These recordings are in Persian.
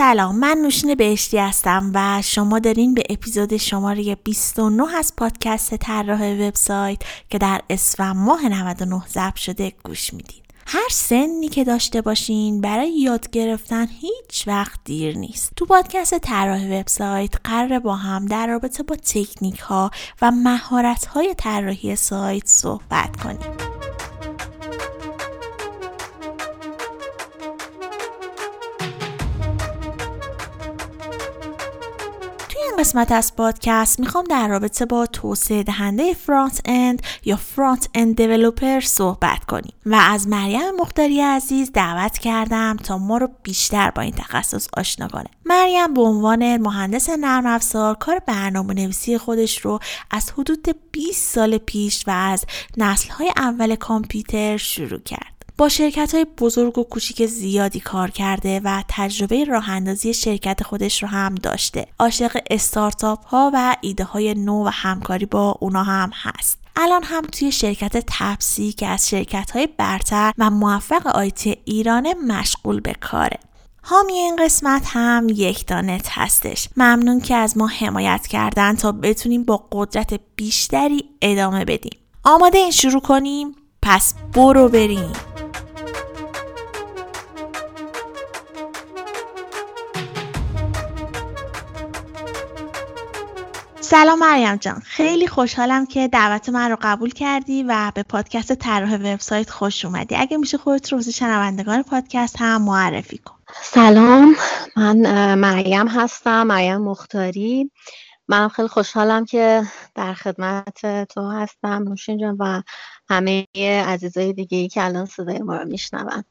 سلام من نوشین بهشتی هستم و شما دارین به اپیزود شماره 29 از پادکست طراح وبسایت که در اسفند ماه 99 ضبط شده گوش میدین. هر سنی که داشته باشین برای یاد گرفتن هیچ وقت دیر نیست. تو پادکست طراح وبسایت قرار با هم در رابطه با تکنیک ها و مهارت های طراحی سایت صحبت کنیم. قسمت از پادکست می‌خوام در رابطه با توسعه دهنده front-end یا front-end developer صحبت کنیم و از مریم مختاری عزیز دعوت کردم تا ما رو بیشتر با این تخصص آشنا کنه. مریم به عنوان مهندس نرم افزار کار برنامه نویسی خودش رو از حدود 20 سال پیش و از نسل های اول کامپیوتر شروع کرد. با شرکت های بزرگ و کوچیک زیادی کار کرده و تجربه راه اندازی شرکت خودش رو هم داشته. عاشق استارتاپ ها و ایده های نو و همکاری با اونا هم هست. الان هم توی شرکت تپسی که از شرکت های برتر و موفق IT ایران مشغول به کاره. حامی این قسمت هم یک دانت هستش ممنون که از ما حمایت کردن تا بتونیم با قدرت بیشتری ادامه بدیم آماده این شروع کنیم پس برو بریم سلام مریم جان. خیلی خوشحالم که دعوت من رو قبول کردی و به پادکست طراح وبسایت خوش اومدی. اگه میشه خودت رو شنوندگان پادکست هم معرفی کن. سلام. من مریم هستم مریم مختاری. من خیلی خوشحالم که در خدمت تو هستم نوشین جان و همه عزیزای دیگه ای که الان صدای ما رو میشنون.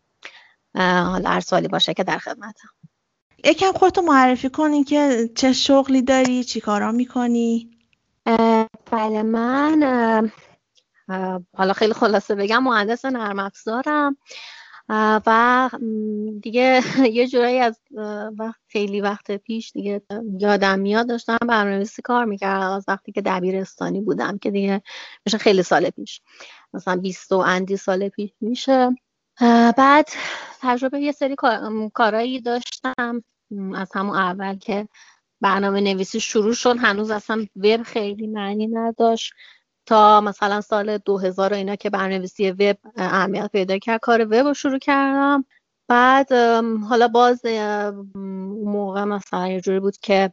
حالا هر سوالی باشه که در خدمتم. یکم خودتو معرفی کنی که چه شغلی داری چی کارا می‌کنی؟ بله من حالا خیلی خلاصه بگم مهندس نرم افزارم. و دیگه یه جورایی از وقت خیلی وقت پیش دیگه یادم میاد داشتم برنامه‌نویسی کار می‌کردم. از وقتی که دبیرستانی بودم که دیگه میشه خیلی سال پیش مثلا 20 و اندی سال پیش میشه. بعد تجربه یه سری کارایی داشتم از همون اول که برنامه نویسی شروع شد هنوز اصلا وب خیلی معنی نداشت. تا مثلا سال 2000 اینا که برنامه‌نویسی وب اهمیت پیدا کرد کار وب رو شروع کردم. بعد حالا باز موقع مثلا یه جوری بود که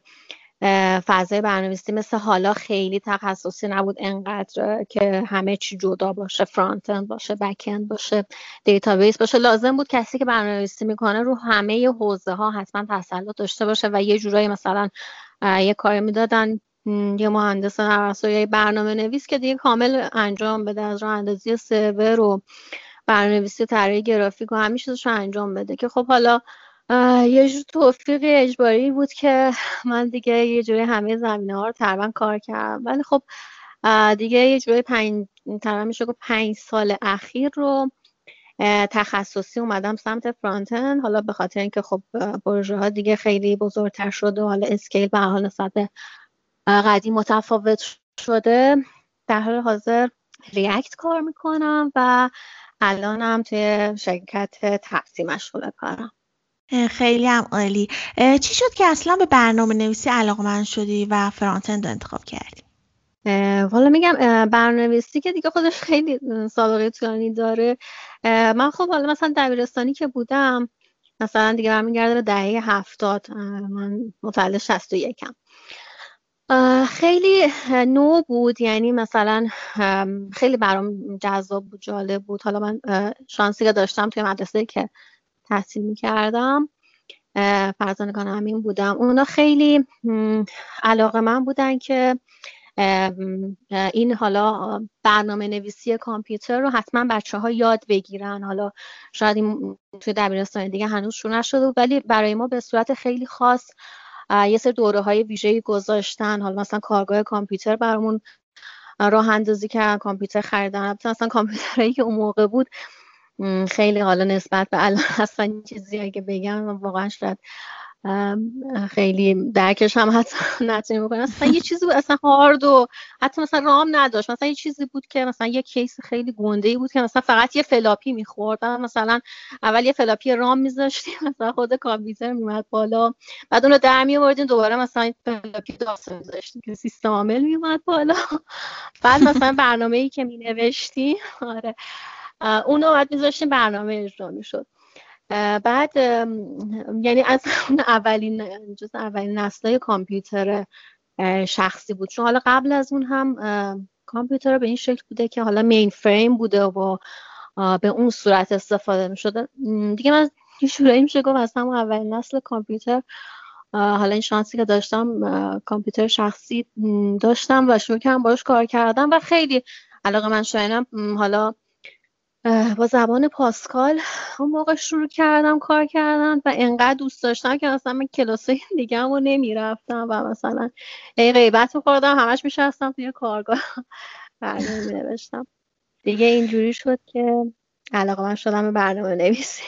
فضای برنامه‌نویسی مثل حالا خیلی تخصصی نبود انقدر که همه چی جدا باشه front-end باشه back-end باشه database باشه. لازم بود کسی که برنامه‌نویسی می‌کنه رو همه حوزه ها حتما تسلط داشته باشه و یه جورایی مثلا یه کار می‌دادن یه مهندس نرسو یا برنامه نویس که دیگه کامل انجام بده از راه اندازی سرور و برنامه‌نویسی طراحی گرافیک و همیشه رو انجام بده. که خب حالا یه جور توفیق اجباری بود که من دیگه یه جوری همه زمینه ها رو تقریبا کار کردم. ولی خب دیگه یه جوری پنج تقریبا میشه پنج سال اخیر رو تخصصی اومدم سمت فرانتن حالا به خاطر اینکه خب پروژه ها دیگه خیلی بزرگتر شده و حالا اسکیل به حال نسبت قدیم متفاوت شده در حال حاضر ریاکت کار می‌کنم و الانم توی شرکت تپسی مشغول کارم. خیلی هم عالی. چی شد که اصلا به برنامه نویسی علاقه من شدی و فرانتند انتخاب کردی؟ حالا میگم برنامه نویسی که دیگه خودش خیلی سابقه طولانی داره. من خب حالا مثلا دبیرستانی که بودم مثلا دیگه برمیگرده به دهه هفتاد من متولد شست و یکم. خیلی نو بود یعنی مثلا خیلی برام جذاب بود جالب بود. حالا من شانسی که داشتم توی مدرسه که تحصیل می‌کردم. فرزانگان همین بودم. اونا خیلی علاقه من بودن که این حالا برنامه نویسی کامپیوتر رو حتما بچه ها یاد بگیرن. حالا شاید این توی دبیرستان دیگه هنوز شروع نشده ولی برای ما به صورت خیلی خاص یه سر دوره های ویژه‌ای گذاشتن. حالا مثلا کارگاه کامپیوتر برامون راه اندازی کردن کامپیوتر خریدن. مثلا کامپیوترهایی که اون موقع بود خیلی حالا نسبت به الان اصلا چیزی که بگم واقعا شاید خیلی درکش هم حتی نتونی بکنم مثلا یه چیزی بود اصلا هارد و حتی مثلا رام نداشت. مثلا یه چیزی بود که مثلا یه case خیلی گنده بود که مثلا فقط یه floppy می‌خورد. مثلا اول یه floppy رام میذاشتیم مثلا خود کامپیوتر میمد بالا. بعد اون رو در میوردیم دوباره مثلا floppy DOS میذاشتیم که سیستم عامل میومد بالا. بعد مثلا برنامه ای که مینوشتیم آره. اون رو بعد میذاشتیم برنامه اجرا می‌شد. بعد یعنی از اون اولین جز اولین نسلای کامپیوتر شخصی بود. چون حالا قبل از اون هم کامپیوتر به این شکل بوده که حالا مین فریم بوده و به اون صورت استفاده می شده دیگه من شورایی میشه گفت از همون اولین نسل کامپیوتر حالا این شانسی که داشتم کامپیوتر شخصی داشتم و شروع کردم باش کار کردم و خیلی علاقه من شاینم حالا با زبان پاسکال اون موقع شروع کردم کار کردن و انقدر دوست داشتم که مثلا من کلاسای دیگه رو نمی‌رفتم و مثلا ای غیبت خوردم همش میشستم توی کارگاه برنامه نوشتم. دیگه اینجوری شد که علاقه من شدم به برنامه نویسی.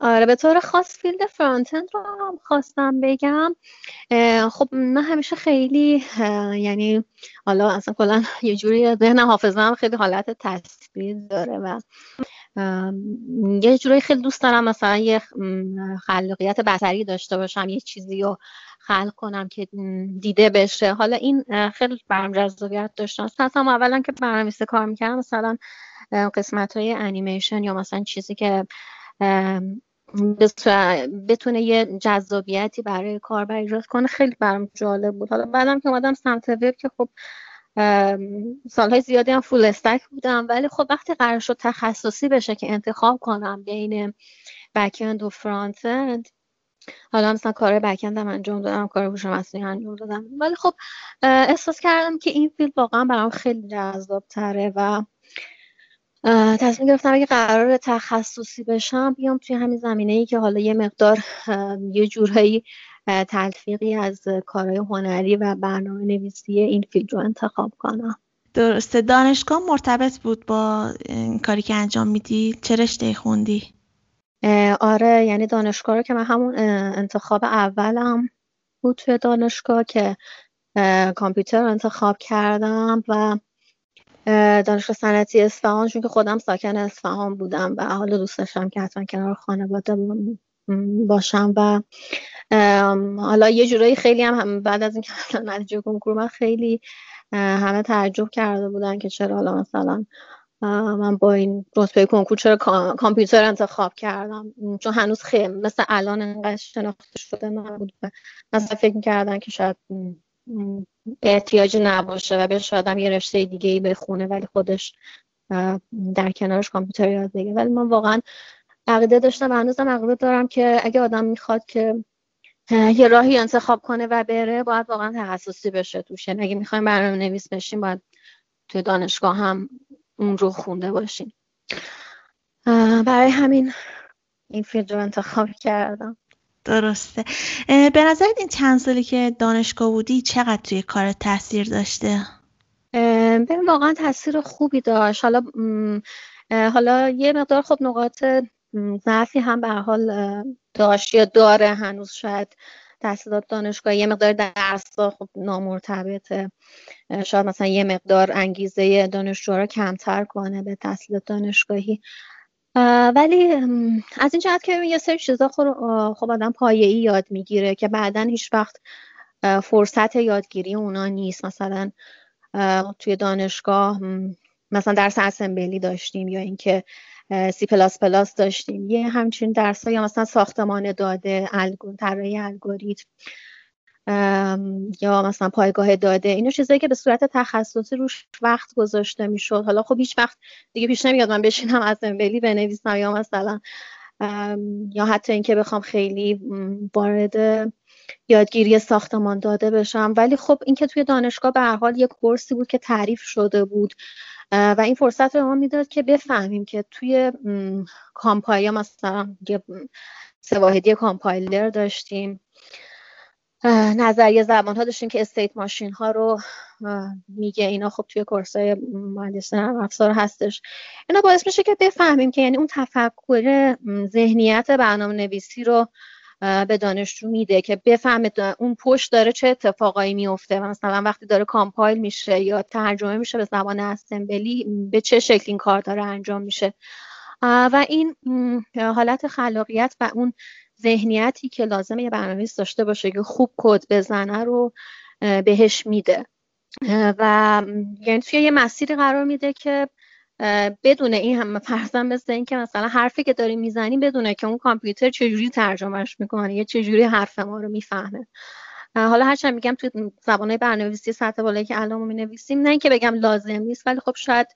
آره به طور خاص فیلد فرانتند رو هم خواستم بگم. خب من همیشه خیلی یعنی حالا اصلا کلا یه جوری ذهنم حافظم خیلی حالت تصویر داره و یه جوری خیلی دوست دارم مثلا یه خلاقیت بصری داشته باشم یه چیزی رو خلق کنم که دیده بشه. حالا این خیلی برم جذابیت داشتم اصلا اولا که برنامه‌نویسی کار می‌کردم مثلا قسمت های انیمیشن یا مثلا چیزی که بتونه یه جذابیتی برای کاربر ایجاد کنه خیلی برام جالب بود. حالا بعدم که اومدم سمت وب که خب سالهای زیادی هم full stack بودم. ولی خب وقتی قرار شد تخصصی بشه که انتخاب کنم بین back-end و front-end حالا مثلا کار back-end هم انجام دادم کار هوش مصنوعی انجام دادم. ولی خب احساس کردم که این field واقعا برام خیلی جذاب تره و تصمیم گرفتم اگه قرار تخصصی بشم بیام توی همین زمینه ای که حالا یه مقدار یه جورایی تلفیقی از کارهای هنری و برنامه نویسی این field رو انتخاب کنم. درسته. دانشگاه مرتبط بود با کاری که انجام میدی؟ چه رشته خوندی؟ آره یعنی دانشگاه رو که من همون انتخاب اولم بود توی دانشگاه که کامپیوتر رو انتخاب کردم و دانشگاه صنعتی اصفهان چون که خودم ساکن اصفهان بودم و حالا دوست داشتم که حتما کنار خانواده باشم و حالا یه جورایی خیلی هم, بعد از اینکه نتیجه کنکور من خیلی همه تعجب کرده بودن که چرا حالا مثلا من با این رتبه کنکور چرا کامپیوتر انتخاب کردم؟ چون هنوز خیلی مثل الان انقدر شناخته شده نبود مثلا فکر کردن که شاید احتیاجی نباشه و بهش آدم یه رشته دیگه ای بخونه ولی خودش در کنارش کامپیوتر یاد بگیره. ولی من واقعا عقیده داشتم. و هنوزم عقیده دارم که اگه آدم می‌خواد که یه راهی انتخاب کنه و بره باید واقعا تخصصی بشه توش اگه می‌خوایم برنامه نویس بشیم باید توی دانشگاه هم اون رو خونده باشیم. برای همین این فیلد رو انتخاب کردم. درسته. به نظرت این چند سالی که دانشگاه بودی چقدر توی کار تاثیر داشته؟ ببین واقعا تاثیر خوبی داشت. حالا حالا یه مقدار خب نقاط ضعفی هم به حال داشت یا داره هنوز شاید تحصیلات دانشگاه یه مقدار درس خب نامرتبطه. شاید مثلا یه مقدار انگیزه دانشجو رو کمتر کنه به تحصیلات دانشگاهی. ولی از این جهت که یه سری چیزا خب آدم پایه ای یاد می‌گیره که بعدا هیچ وقت فرصت یادگیری اونا نیست. مثلا توی دانشگاه مثلا درس اسمبلی داشتیم یا اینکه سی پلاس پلاس داشتیم. یه همچین درس مثلا ساختمان داده طراحی الگوریتم یا مثلا پایگاه داده. اینا چیزایی که به صورت تخصصی روش وقت گذاشته می‌شد. حالا خب هیچ وقت دیگه پیش نمیاد من بشینم از امبلی بنویسم یا مثلا یا حتی اینکه بخوام خیلی وارد یادگیری ساختمان داده بشم. ولی خب اینکه توی دانشگاه به هر حال یک کورسی بود که تعریف شده بود. و این فرصت رو ما می‌داد که بفهمیم که توی compile مثلا سواهدی کامپایلر داشتیم. نظریه زبان ها داشتیم که state machine ها رو میگه اینا خب توی course های مهندسی افزار هستش. اینا باعث میشه که بفهمیم که یعنی اون تفکر ذهنیت برنامه نویسی رو به دانشجو میده که بفهمه اون پشت داره چه اتفاقایی میفته. و مثلا وقتی داره compile میشه یا ترجمه میشه به زبان assembly به چه شکل این کار داره انجام میشه. و این حالت خلاقیت و اون ذهنیتی که لازمه یه برنامه‌نویس داشته باشه که خوب کد بزنه رو بهش میده. و یعنی توی یه مسیری قرار میده که بدون این هم فرضاً مثل این که مثلا حرفی که داری می‌زنی بدونه که اون کامپیوتر چجوری ترجمهش می‌کنه یا چجوری حرف ما رو می‌فهمه. حالا هرچند میگم توی زبانه برنامه‌نویسی سطح بالایی که الان می نویسیم نه اینکه بگم لازم نیست ولی خب شاید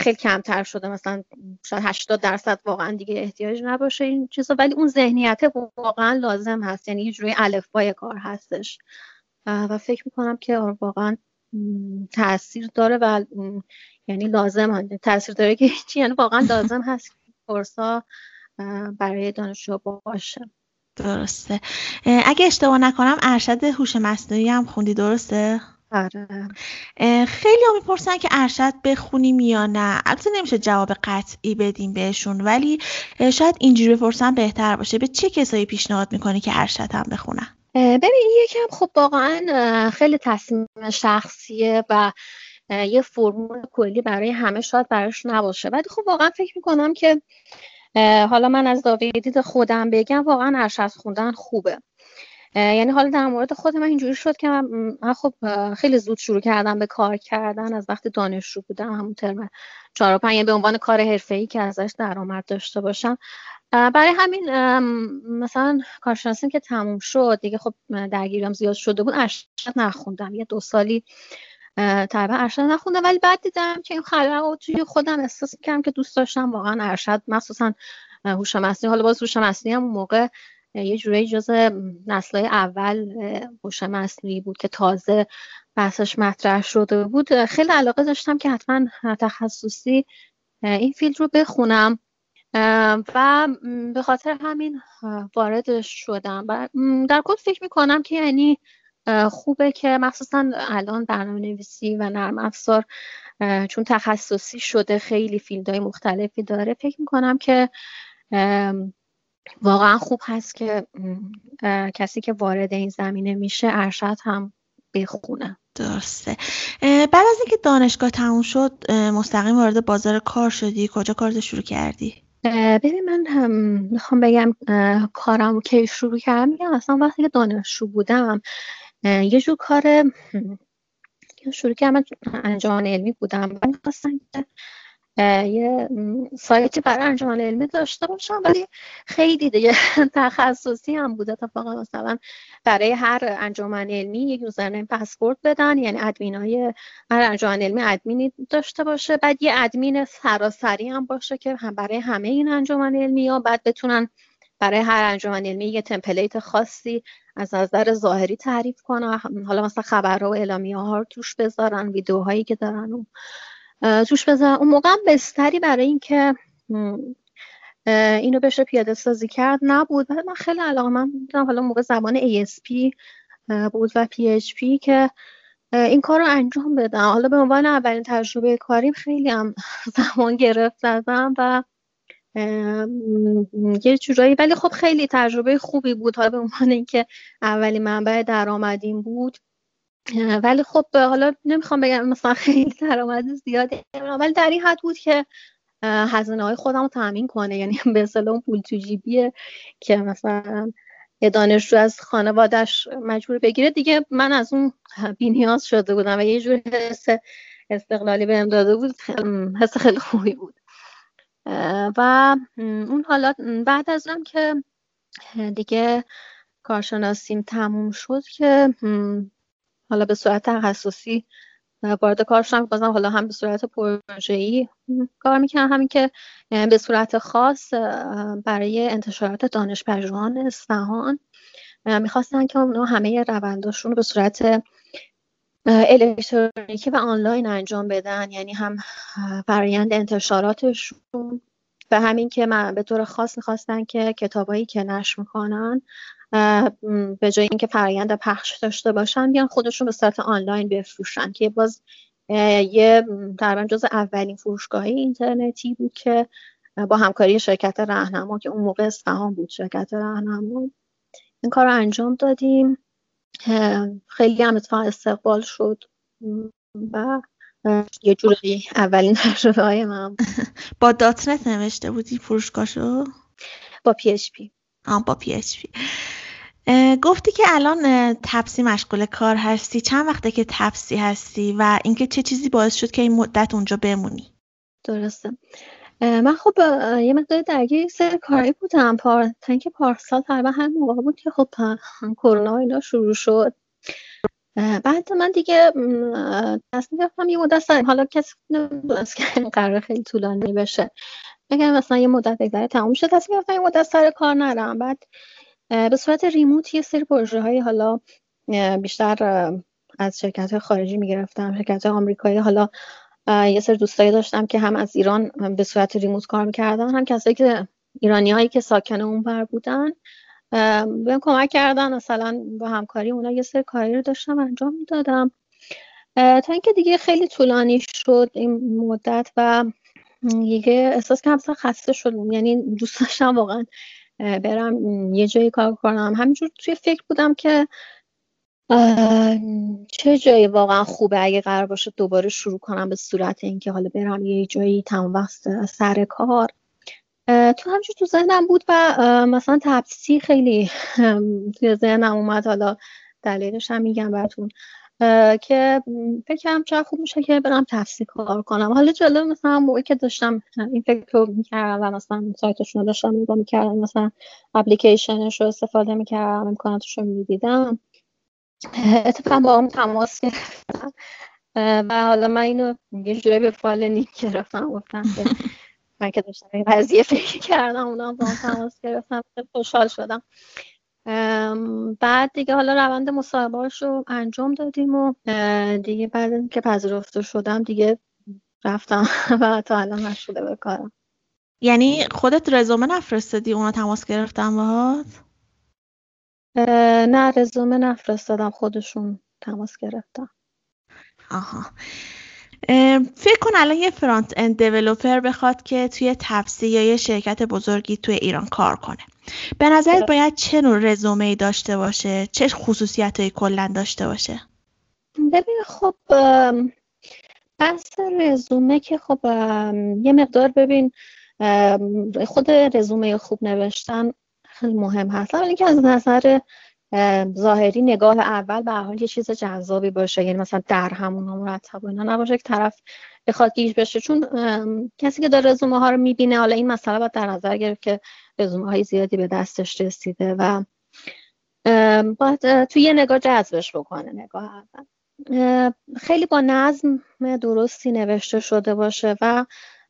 خیلی کمتر شده. مثلا شاید 80 درصد واقعا دیگه احتیاج نباشه این چیزا ولی اون ذهنیت واقعا لازم هست. یعنی یه جوری الفبای کار هستش. و فکر می‌کنم که واقعا تاثیر داره و یعنی لازم تاثیر داره که چی یعنی واقعا لازم هست کورسا برای دانشجو باشه. درسته. اگه اشتباه نکنم ارشد هوش مصنوعی هم خوندی درسته؟ آره. خیلی ها می‌پرسن که ارشد بخونیم یا نه. البته نمیشه جواب قطعی بدیم بهشون ولی شاید اینجوری بپرسن بهتر باشه. به چه کسایی پیشنهاد می‌کنی که ارشد هم بخونن؟ ببین یکم خب واقعا خیلی تصمیم شخصیه و یه فرمول کلی برای همه شاید براش نباشه. ولی خب واقعا فکر می‌کنم که حالا من از دید خودم بگم واقعا ارشد خوندن خوبه. یعنی حالا در مورد خود من اینجوری شد که من خب خیلی زود شروع کردم به کار کردن. از وقتی دانشجو بودم همون ترم چهار و پنج به عنوان کار حرفه‌ای که ازش درآمد داشته باشم. برای همین مثلا کارشناسیم که تموم شد دیگه خب درگیرم زیاد شده بود ارشد نخوندم. یه دو سالی تقریبا ارشد نخوندم. ولی بعد دیدم که این خلق رو توی خودم احساس کردم که دوست داشتم. واقعا ارشد مخصوصا هوش مصنوعی. حالا باز هوش مصنوعی هم موقع یه جوری جز نسلهای اول هوش مصنوعی بود که تازه بحثش مطرح شده بود. خیلی علاقه داشتم که حتما تخصصی این فیلد رو بخونم. و به خاطر همین وارد شدم. در کل فکر می‌کنم که یعنی خوبه که مخصوصا الان برنامه نویسی و نرم افزار چون تخصصی شده خیلی فیلدهای مختلفی داره. فکر می‌کنم که واقعا خوب هست که کسی که وارد این زمینه میشه ارشد هم بخونه. درسته. بعد از اینکه دانشگاه تموم شد مستقیم وارد بازار کار شدی. کجا کارت شروع کردی؟ ببین من هم می‌خوام بگم کارم که شروع کردم. میگم اصلا وقتی که دانشجو بودم یه جور کار شروع کردم. انجام علمی بودم. من خواستم که یه سایتی برای انجمن علمی داشته باشم ولی خیلی دیگه تخصصی هم بود. اتفاقا مثلا برای هر انجمن علمی یک یوزرنیم پسورد بدن یعنی ادمین های هر انجمن علمی ادمینی داشته باشه. بعد یه ادمین سراسری هم باشه که هم برای همه این انجمن علمی ها بعد بتونن برای هر انجمن علمی یه تمپلیت خاصی از نظر ظاهری تعریف کنن. حالا مثلا خبرها و اعلامیه ها رو توش بذارن ویدیوهایی که دارن و توش بزن اون موقع بستری برای اینکه اینو بشه پیاده سازی کرد نبود. من خیلی علاقه من بودم. حالا موقع زمان ASP بود و PHP که این کار رو انجام بدم. حالا به عنوان اولین تجربه کاریم خیلی هم زمان گرفت زدم و یه جورایی. ولی خب خیلی تجربه خوبی بود. حالا به عنوان اینکه اولی منبع درآمدیم بود. ولی خب حالا نمی‌خوام بگم مثلا خیلی درآمد زیاده ولی در این حد بود که هزینه های خودم رو تامین کنه. یعنی به اصطلاح اون پول تو جیبیه که مثلا یه دانشجو از خانوادش مجبور بگیره. دیگه من از اون بینیاز شده بودم و یه جور حس استقلالی بهم داده بود. حس خیلی خوبی بود. و اون حالات بعد از اونم که دیگه کارشناسیم تموم شد که حالا به صورت تخصصی وارد کار شدم بازم حالا هم به صورت پروژه‌ای. کار می‌کنم همین که به صورت خاص برای انتشارات دانش پژوهان اصفهان می‌خواستن که همه رونداشون رو به صورت الکترونیکی و آنلاین انجام بدن. یعنی هم فرایند انتشاراتشون. و همین که من به طور خاص می‌خواستن که کتابایی که نشر می‌کنن به جای اینکه فرایند پخش داشته باشن بیان خودشون به صورت آنلاین بفروشن که باز یه تقریبا جز اولین فروشگاه اینترنتی بود که با همکاری شرکت رهنما که اون موقع اصفهان بود شرکت رهنما این کار رو انجام دادیم. خیلی هم اتفاق استقبال شد. و یه جوری اولین تجربه های من با .NET نوشته بودی فروشگاهشو؟ با PHP. آم با PHP. گفتی که الان تپسی مشغول کار هستی. چند وقته که تپسی هستی و اینکه چه چیزی باعث شد که این مدت اونجا بمونی؟ درسته. من خب یه مقدار درگیر سر کاری بودم. پار تنک پارسال تقریبا هر موقع بود که خب کرونا اینا شروع شد. بعد من دیگه تصمیم گرفتم یه مدت سر حالا کسی نمی‌دونست که قرار خیلی طولانی بشه. اگر مثلا یه مدت بگذره تموم شد. تصمیم گرفتم یه مدت سر کار نرم. بعد به صورت ریموت یه سری پروژه های حالا بیشتر از شرکت خارجی می‌گرفتم شرکت آمریکایی حالا یه سری دوستایی داشتم که هم از ایران به صورت ریموت کار می‌کردن هم کسایی که ایرانی هایی که ساکن اون بر بودن بهم کمک کردن مثلا با همکاری اونا یه سری کاری رو داشتم انجام می‌دادم. تا اینکه دیگه خیلی طولانی شد این مدت و دیگه احساس کردم خسته شدم یعنی دوست داشتم واقعا برم یه جایی کار کنم. همینجور توی فکر بودم که چه جایی واقعا خوبه اگه قرار باشه دوباره شروع کنم به صورت اینکه حالا برم یه جایی تمام وقت سر کار. تو همچون تو ذهنم بود و مثلا تپسی خیلی توی ذهنم اومد. حالا دلیلش هم میگم براتون. که فکرم چه خوب میشه که برم تفسی کار کنم. حالا جلو مثلا موقعی که داشتم این فکر رو می‌کردم و مثلا سایتشون رو داشتم نگاه می‌کردم مثلا اپلیکیشنش رو استفاده می‌کردم امکاناتش رو می‌دیدم. اتفاقا با اون تماس گرفتم. و حالا من اینو یه جوری به فال نیک گرفتم گفتم که من که داشتم این قضیه فکر کردم اونا با اون تماس گرفتم خوشحال شدم. بعد دیگه حالا روند مصاحبه رو انجام دادیم و دیگه بعد که پذیرفته شدم دیگه رفتم و تا الان مشغوله به کارم. یعنی خودت رزومه نفرستادی؟ اونا تماس گرفتم باهات؟ نه رزومه نفرستادم خودشون تماس گرفتم آها. فکر کن الان یه فرانت اند دیولوپر بخواد که توی تپسی یا یه شرکت بزرگی توی ایران کار کنه. به نظرت باید چه نوع رزومه داشته باشه؟ چه خصوصیت های کلن داشته باشه؟ ببین خب بحث رزومه که خب یه مقدار ببین خود رزومه خوب نوشتن خیلی مهم هست. ولی که از نظر ظاهری نگاه اول به حال یه چیز جذابی باشه. یعنی مثلا در همون مرتب و اینا نباشه که طرف بخواد گیج بشه. چون کسی که داره رزومه ها رو می‌بینه حالا این مسئله باید در نظر گرفت که رزومه های زیادی به دستش رسیده و باید توی یه نگاه جذبش بکنه نگاه اول. خیلی با نظم درستی نوشته شده باشه و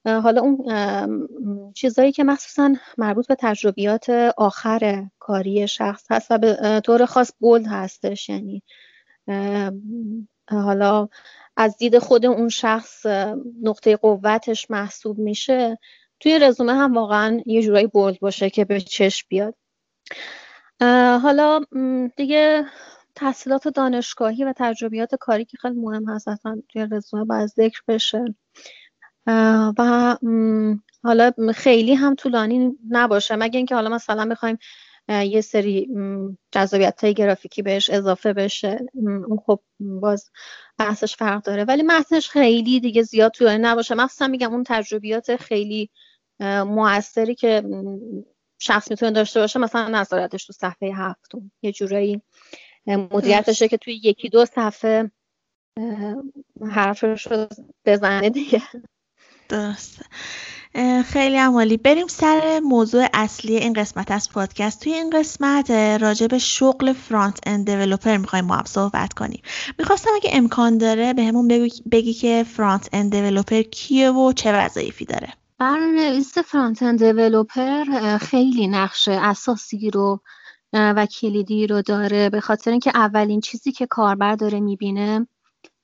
حالا اون چیزایی که مخصوصا مربوط به تجربیات آخر کاری شخص هست و به طور خاص بولد هستش یعنی حالا از دید خود اون شخص نقطه قوتش محسوب میشه. توی رزومه هم واقعا یه جورایی بولد باشه که به چشم بیاد. حالا دیگه تحصیلات دانشگاهی و تجربیات کاری که خیلی مهم هست اصلا توی رزومه باید ذکر بشه. و حالا خیلی هم طولانی نباشه. مگه اینکه حالا مثلا بخوایم یه سری جذابیت های گرافیکی بهش اضافه بشه. اون خب باز بحثش فرق داره. ولی متنش خیلی دیگه زیاد طولانی نباشه. مخصوصا میگم اون تجربیات خیلی موثری که شخص می‌تونه داشته باشه مثلا نظارتش تو صفحه هفتم. یه جورایی مدیریتشه که توی یکی دو صفحه حرفش رو بزنه دیگه. درسته. خیلی عمالی بریم سر موضوع اصلی این قسمت از پادکست. توی این قسمت راجع به شغل فرانت اند دیولپر می‌خوایم با هم صحبت کنیم. می‌خواستم اگه امکان داره به همون بگی, بگی که فرانت اند دیولپر کیه و چه وظایفی داره. برنامه‌نویس فرانت اند دیولپر خیلی نقش اساسی رو و کلیدی رو داره. به خاطر اینکه اولین چیزی که کاربر داره می‌بینه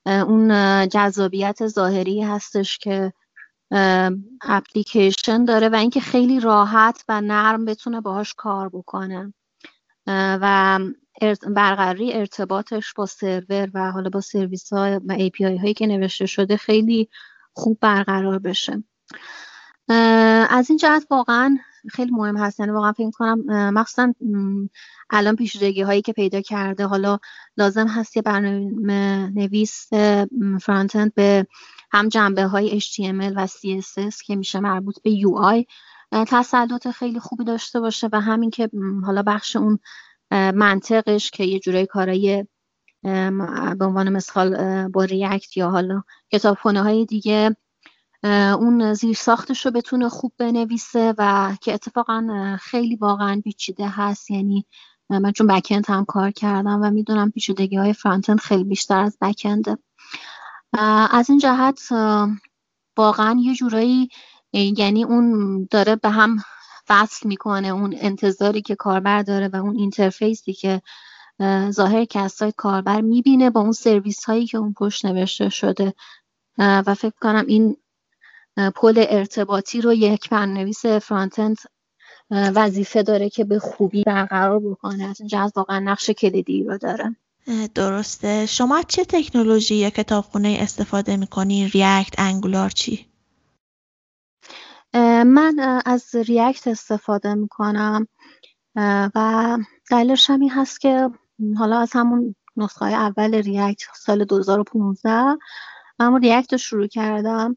اون جذابیت ظاهری هستش که اپلیکیشن داره و اینکه خیلی راحت و نرم بتونه باهاش کار بکنه. و برقراری ارتباطش با سرور و حالا با سرویس ها و API هایی که نوشته شده خیلی خوب برقرار بشه. از این جهت واقعا خیلی مهم هست. یعنی واقعا فکر کنم مخصوصا الان پیشودگی هایی که پیدا کرده حالا لازم هست یه برنامه نویس فرانتند به هم جنبه های HTML و CSS که میشه مربوط به UI تسلط خیلی خوبی داشته باشه و همین که حالا بخش اون منطقش که یه جورای کارای به عنوان مثال با ریاکت یا حالا کتابخونه های دیگه اون زیر ساختش رو بتونه خوب بنویسه و که اتفاقا خیلی واقعا پیچیده هست. یعنی من چون بکند هم کار کردم و می‌دونم پیچیدگی های فرانتند خیلی بیشتر از بکنده از این جهت واقعا یه جورایی یعنی اون داره به هم وصل می‌کنه اون انتظاری که کاربر داره و اون اینترفیسی که ظاهر سایت کاربر می‌بینه با اون سرویس هایی که اون پشت نوشته شده. و فکر کنم این پل ارتباطی رو یک برنامه‌نویس فرانتند وظیفه داره که به خوبی برقرار بکنه. از اینجا از واقعا نقش کلیدی رو داره. درسته. شما چه تکنولوژی یا کتابخونه استفاده می‌کنین ریاکت انگولار چی؟ من از ریاکت استفاده می‌کنم. و دلیلش هم این هست که حالا از همون نسخه اول ریاکت سال 2015 اما ریاکت رو شروع کردم.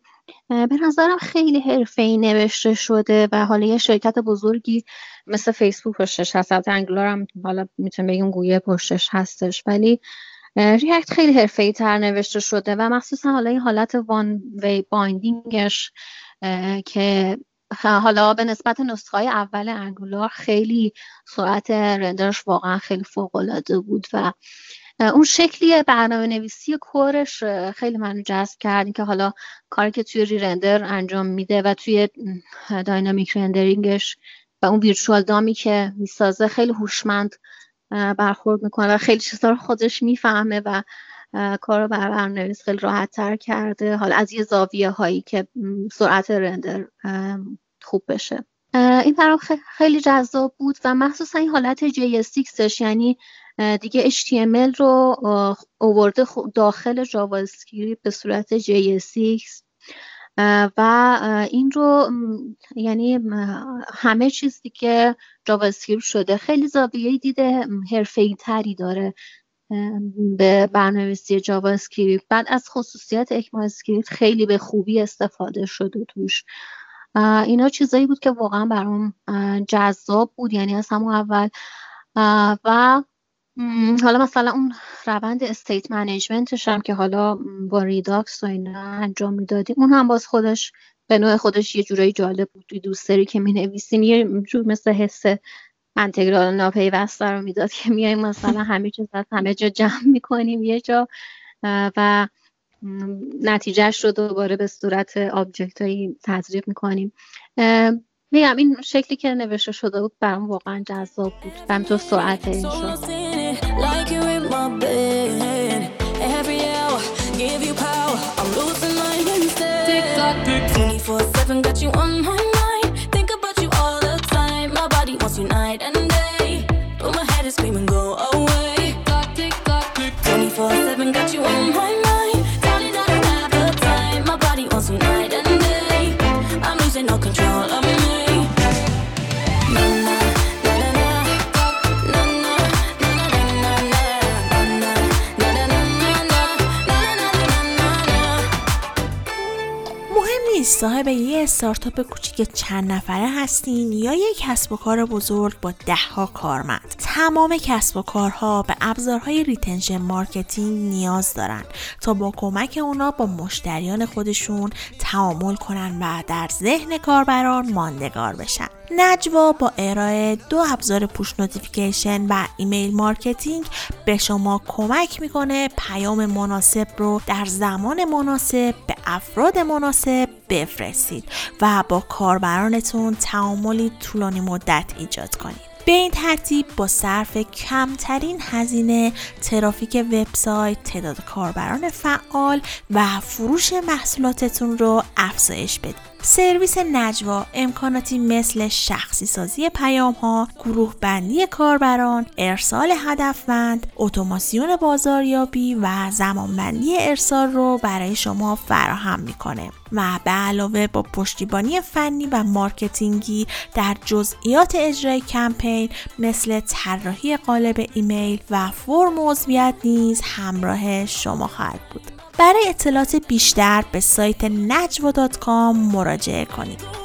به نظرم خیلی حرفه‌ای نوشته شده و حالا یه شرکت بزرگی مثل فیسبوک پشتش هست البته انگلار هم حالا می‌تونم بگیم گویه پشتش هستش ولی ریاکت خیلی حرفه‌ای تر نوشته شده و مخصوصا حالا این حالت وان وی بایندینگش که حالا به نسبت نسخه های اول انگولار خیلی سرعت رندرش واقعا خیلی فوق العاده بود و اون شکلی برنامه نویسی کورش خیلی منو جذب کرد. که حالا کاری که توی ری رندر انجام میده و توی داینامیک رندرینگش و اون ویرچوال دامی که می‌سازه خیلی هوشمند برخورد می‌کنه و خیلی چیزا رو خودش می‌فهمه و کار رو بر برنامه‌نویس خیلی راحت تر کرده. حالا از یه زاویه هایی که سرعت render خوب بشه. این برام خیلی جذاب بود و مخصوصا این حالت JSX یعنی دیگه HTML رو اوورده داخل JavaScript به صورت JSX و این رو یعنی همه چیز دیگه JavaScript شده. خیلی زاویه دید حرفه‌ای تری داره به برنامه‌نویسی JavaScript بعد از خصوصیت ECMAScript خیلی به خوبی استفاده شده توش. اینا چیزایی بود که واقعا برام جذاب بود یعنی از همون اول. و حالا مثلا اون روند state management ش هم که حالا با Redux و اینا انجام می‌دادیم اون هم باز خودش به نوع خودش یه جورایی جالب بود. دوست داری که می نویسیم یه جور مثل حس انتگرال ناپیوسته رو می‌داد که میایم مثلا همه چیز از همه جا جمع می‌کنیم یه جا و نتیجهش رو دوباره به صورت آبجکت هایی تزریق می‌کنیم. میگم این شکلی که نوشته شده بود برام واقعا جذاب بود. و تو سرعت این شد like you in my bed. Every hour, give you power. I'm losing my instead. Tick tock, 24 7 got you on my صاحب یه استارتاپ کوچیک چند نفره هستین یا یک کسب و کار بزرگ با دهها کارمند. تمام کسب و کارها به ابزارهای retention marketing نیاز دارن تا با کمک اونا با مشتریان خودشون تعامل کنن و در ذهن کاربران ماندگار بشن. نجوا با ارائه دو ابزار push notification و email marketing به شما کمک می‌کنه پیام مناسب رو در زمان مناسب به افراد مناسب بفرستید و با کاربرانتون تعاملی طولانی مدت ایجاد کنید. به این ترتیب با صرف کمترین هزینه ترافیک وبسایت تعداد کاربران فعال و فروش محصولاتتون رو افزایش بدید. سرویس نجوا امکاناتی مثل شخصی سازی پیام ها، گروه بندی کاربران، ارسال هدفمند، اتوماسیون بازاریابی و زمانبندی ارسال رو برای شما فراهم می‌کنه و به علاوه با پشتیبانی فنی و marketing ی در جزئیات اجرای کمپین مثل طراحی قالب ایمیل و فرم عضویت نیز همراه شما خواهد بود. برای اطلاعات بیشتر به سایت نجوا مراجعه کنید.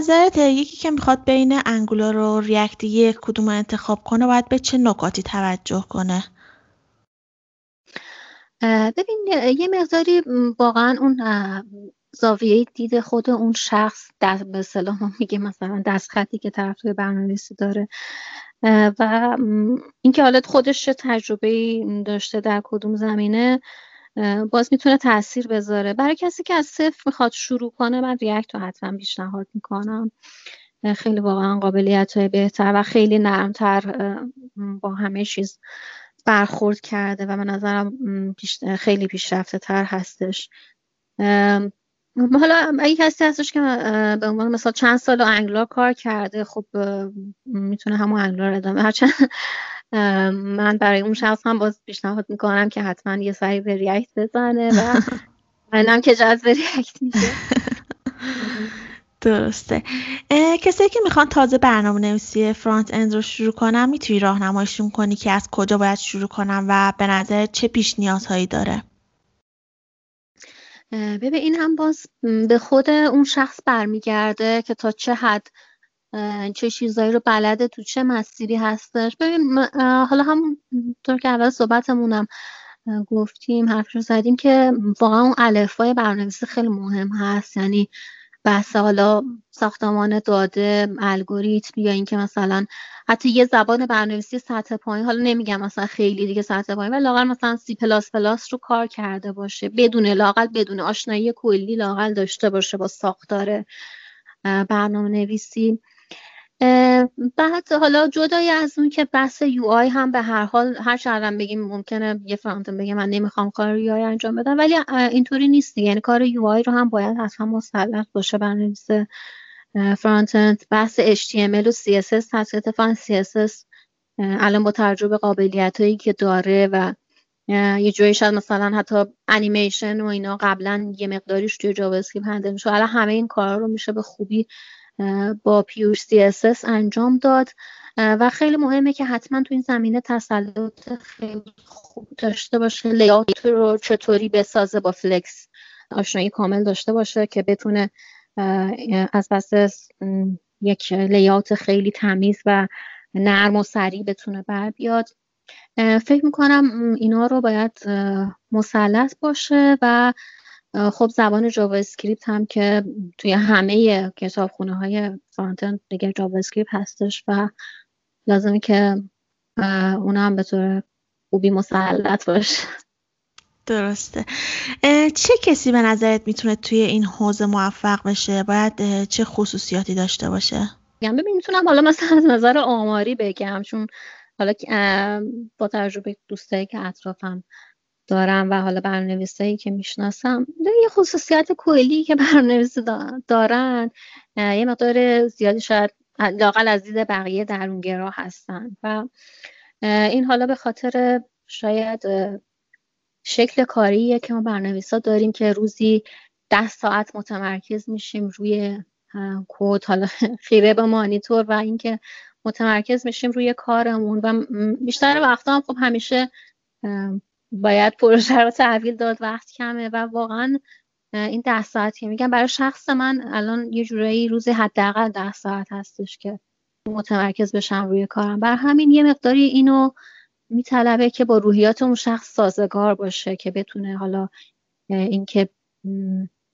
نظرت یکی که می‌خواد بین انگولار و ریاکت یک کدوم انتخاب کنه باید به چه نکاتی توجه کنه؟ ببین یه مقداری واقعا اون زاویه دید خود اون شخص دست به صلاح میگه مثلا دست خطی که طرف توی برنامه‌نویسی داره. و اینکه حالت خودش چه تجربه داشته در کدوم زمینه باز می‌تونه تاثیر بذاره. برای کسی که از صفر می‌خواد شروع کنه من ریاکت رو حتما پیشنهاد می‌کنم. خیلی واقعا قابلیت های بهتر و خیلی نرمتر با همه چیز برخورد کرده و به نظرم خیلی پیشرفته تر هستش حالا اگه کسی هستش که به عنوان مثلا چند سال انگلار کار کرده خب می‌تونه همون انگلار ادامه هرچند من برای اون شخص هم باز پیشنهاد می‌کنم که حتما یه سری به ریاکت بزنه و منم که جذب ریاکت میشه. درسته. کسی که می‌خوان تازه برنامه نویسی فرانت اند رو شروع کنم می‌تونی راهنماییشون کنی که از کجا باید شروع کنم و به نظر چه پیش نیازهایی داره؟ ببین این هم باز به خود اون شخص برمیگرده که تا چه حد چه چیزایی رو بلده تو چه مسیری هستش؟ ببین حالا هم طور که اول صحبتمونم گفتیم حرف رو زدیم که واقعا اون الفبای برنامه‌نویسی خیلی مهم هست. یعنی بحث حالا ساختمان داده الگوریتم یا اینکه مثلا حتی یه زبان برنامه‌نویسی سطح پایین حالا نمیگم مثلا خیلی دیگه سطح پایین ولی لاقل مثلا سی پلاس پلاس رو کار کرده باشه. بدون لاقل بدون آشنایی کلی لاقل داشته باشه با ساختار برنامه نویسی بعد حالا جدای از اون که بحث UI هم به هر حال هر چقدر بگیم ممکنه یه front بگه من نمی‌خوام کار UI انجام بدم ولی اینطوری نیست یعنی کار UI رو هم باید حتما مسلط باشه برنامه‌نویس front-end بحث HTML و CSS هست. اتفاقا CSS الان با ترجمه قابلیت هایی که داره و یه جایی شاید مثلا حتی انیمیشن و اینا قبلا یه مقداریش توی JavaScript handle میشه. الان همه این کارا رو میشه به خوبی با pure CSS انجام داد. و خیلی مهمه که حتما تو این زمینه تسلط خیلی خوب داشته باشه. layout رو چطوری بسازه با flex آشنایی کامل داشته باشه که بتونه از پس یک layout خیلی تمیز و نرم و سریع بتونه بر بیاد. فکر می‌کنم اینا رو باید مسلط باشه و خب زبان JavaScript هم که توی همه کتابخونه های front-end دیگه JavaScript هستش و لازمه که اونا هم به طور خوبی مسلط باشه. درسته. چه کسی به نظرت می‌تونه توی این حوزه موفق بشه؟ باید چه خصوصیاتی داشته باشه؟ یعنی ببین می‌تونم حالا مثلا از نظر آماری بگم چون حالا با تجربه دوستایی که اطرافم دارم و حالا برنامه‌نویسایی که می‌شناسم یه خصوصیت کلی که برنامه‌نویس دارن یه مقدار زیادی شاید لاقل از دید بقیه درونگرا هستن و این حالا به خاطر شاید شکل کاریه که ما برنامه‌نویسا داریم که روزی ده ساعت متمرکز میشیم روی کد حالا خیره به مانیتور و اینکه متمرکز میشیم روی کارمون و بیشتر وقتا هم خب همیشه باید پروژه رو تحویل داد وقت کمه و واقعا این ده ساعت که میگم برای شخص من الان یه جورایی روزی حداقل ده ساعت هستش که متمرکز بشم روی کارم. بر همین یه مقداری اینو میطلبه که با روحیات اون شخص سازگار باشه که بتونه حالا اینکه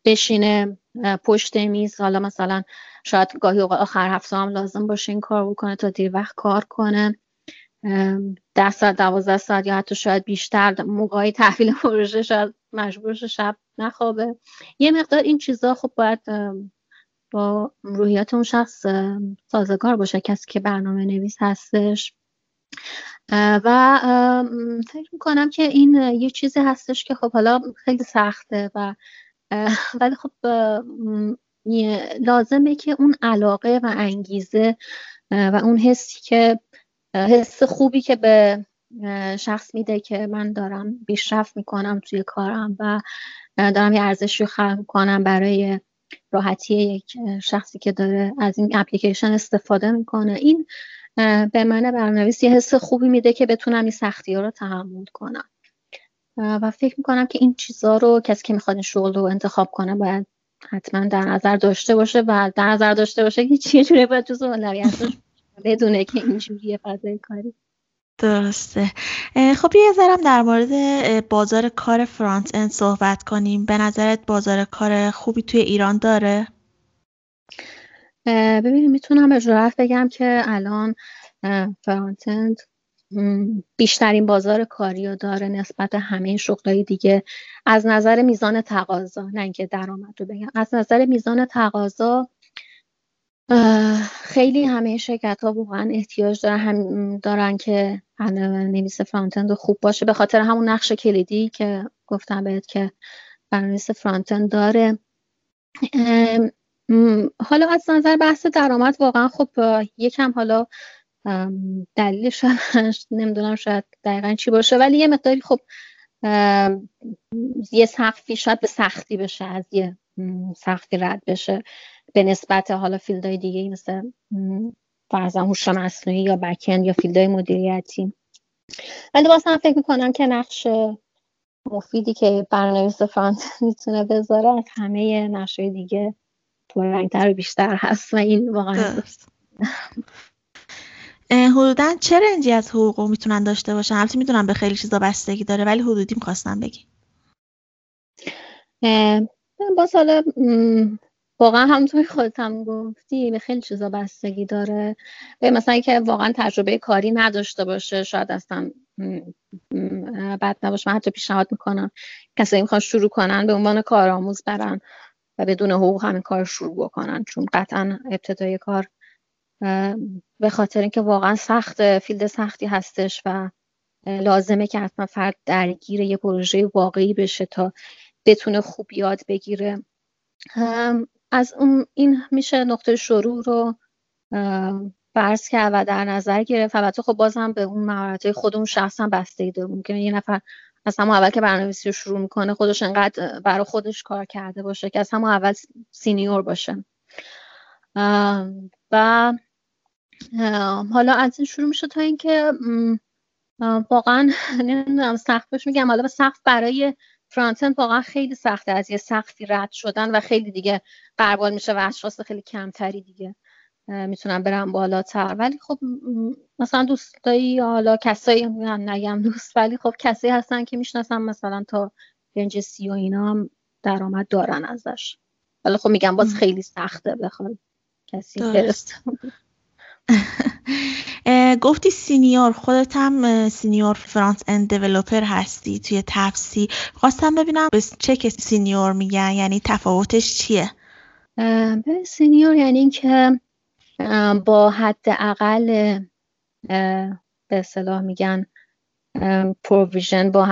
بشینه پشت میز حالا مثلا شاید گاهی آخر هفته هم لازم باشه این کار بکنه تا دیر وقت کار کنه. ده ساعت دوازده ساعت یا حتی شاید بیشتر موقعی تحویل پروژه شاید مجبورش شب نخوابه. یه مقدار این چیزا خب باید با روحیات اون شخص سازگار باشه کسی که برنامه نویس هستش و فکر می‌کنم که این یه چیزی هستش که خب حالا خیلی سخته و ولی خب لازمه که اون علاقه و انگیزه و اون حسی که حس خوبی که به شخص میده که من دارم پیشرفت می‌کنم توی کارم و دارم یه ارزشی خلق کنم برای راحتی یک شخصی که داره از این اپلیکیشن استفاده می‌کنه. این به من برنامه‌نویس یه حس خوبی میده که بتونم این سختی ها رو تحمل کنم. و فکر می‌کنم که این چیزها رو کسی که می‌خواد این شغل رو انتخاب کنه باید حتما در نظر داشته باشه و در نظر داشته باشه که چیه جوری باید جزو اولویتش بدونه که اینجوریه فضای کاری. درسته. خب یه ذرم در مورد بازار کار فرانت اند صحبت کنیم. به نظرت بازار کار خوبی توی ایران داره؟ ببینیم می‌تونم به جرات بگم که الان فرانت اند بیشترین بازار کاری رو داره نسبت همه شغلای دیگه. از نظر میزان تقاضا نه اینکه درآمد رو بگم از نظر میزان تقاضا خیلی همه شرکت ها واقعا احتیاج دارن. هم دارن که نویس فرانتند خوب باشه. به خاطر همون نقش کلیدی که گفتم بهت که برنامه‌نویس front-end داره. حالا از نظر بحث درآمد واقعا خب یکم حالا دلیلش نمی‌دونم شاید دقیقا چی باشه. ولی یه مقداری خب یه سختی شاید به سختی بشه از یه سختی رد بشه. به نسبت حالا field های دیگه مثل فرضاً هوش مصنوعی یا back-end یا field های مدیریتی. ولی باز هم فکر می‌کنم که نقش مفیدی که برنامه‌نویس فرانت می‌تونه بذاره از همه نقشهای دیگه پررنگتر و بیشتر هست و این واقعا حدودا چه رنجی از حقوق می‌تونن داشته باشن؟ البته می‌دونم به خیلی چیزا بستگی داره ولی حدودی می‌خواستم بگی. باز حالا واقعا همونطوری خودت هم گفتی به خیلی چیزا بستگی داره. به مثلا که واقعا تجربه کاری نداشته باشه شاید اصلا بد نباشه. من حتی پیشنهاد می‌کنم کسایی می‌خوان شروع کنن به عنوان کارآموز برن و بدون حقوق همین کار شروع بکنن. چون قطعا ابتدای کار به خاطر اینکه واقعا سخت فیلد سختی هستش و لازمه که حتما فرد درگیر یه پروژه واقعی بشه تا بتونه خوب یاد بگیره. از اون این میشه نقطه شروع رو فرض کرد و در نظر گرفت. البته خب بازم به اون مهارت خود اون شخص هم بستگی داره ممکنه یه نفر از همون اول که برنامه‌نویسی رو شروع می‌کنه خودش انقدر برای خودش کار کرده باشه که از همون اول سینیور باشه. و حالا از این شروع میشه تا اینکه واقعا نمی‌دونم سختش میگم. حالا سخت برای فرانتن واقعا خیلی سخته از یه سختی رد شدن و خیلی دیگه قربال میشه و اشخاص خیلی کمتری دیگه می‌تونن برن بالاتر. ولی خب مثلا دوستایی حالا کسایی نگم دوست ولی خب کسی هستن که می‌شناسن مثلا تا رنج سی و اینا هم درآمد دارن ازش. ولی خب میگم باز خیلی سخته بخواد کسی برسه گفتی سینیور خودت هم senior front-end developer هستی توی تپسی. خواستم ببینم به چه کسی senior میگن یعنی تفاوتش چیه؟ به senior یعنی اینکه با حد اقل به اصطلاح میگن provision با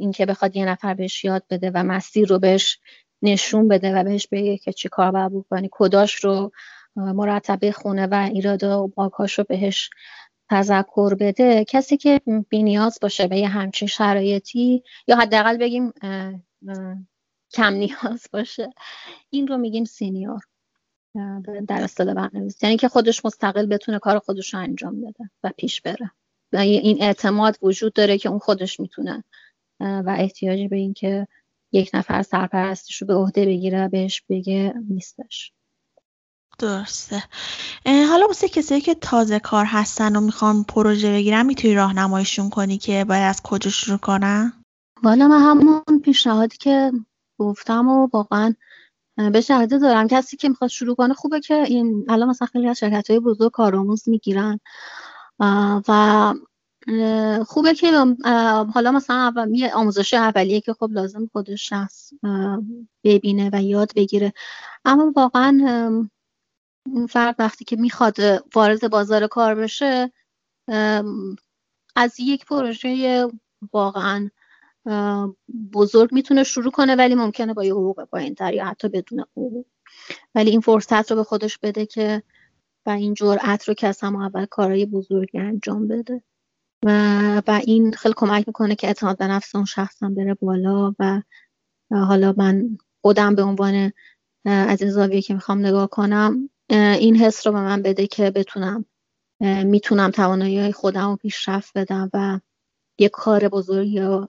اینکه بخواد یه نفر بهش یاد بده و مسیر رو بهش نشون بده و بهش بگه که چی کار باید بکنی. کداش رو مرتبه خونه و ایراده و باکاش رو بهش تذکر بده کسی که بینیاز باشه به یه همچین شرایطی یا حداقل بگیم کم نیاز باشه. این رو میگیم سینیور. در اصطلاح برنامه‌نویسی یعنی که خودش مستقل بتونه کار خودش رو انجام بده و پیش بره. و این اعتماد وجود داره که اون خودش می‌تونه و احتیاجی به این که یک نفر سرپرستش رو به عهده بگیره بهش بگه نیستش. درسته. حالا واسه کسایی که تازه کار هستن و می‌خوان پروژه بگیرن می‌تونی راهنماییشون کنی که باید از کجا شروع کنن؟ والا من همون پیشنهادی که گفتم و واقعا به شهده دارم. کسی که می‌خواد شروع کنه خوبه که این الان مثلا خیلی از شرکت های بزرگ کارآموز می‌گیرن. و خوبه که حالا مثلا یه آموزش اولیه که خب لازم خودش شخص ببینه و یاد بگیره. اما واقعا اون فرد وقتی که می‌خواد وارد بازار کار بشه از یک پروژه واقعا بزرگ می‌تونه شروع کنه ولی ممکنه با یه حقوق پایین تر یا حتی بدون حقوق. ولی این فرصت رو به خودش بده که و این جرأت رو که از هم اول کارهای بزرگی انجام بده. و, و این خیلی کمک می‌کنه که اعتماد به نفس اون شخصم بره بالا و حالا من خودم به عنوان از این زاویه که می‌خوام نگاه کنم این حس رو به من بده که بتونم می‌تونم توانایی های خودم رو پیشرفت بدم و یه کار بزرگی رو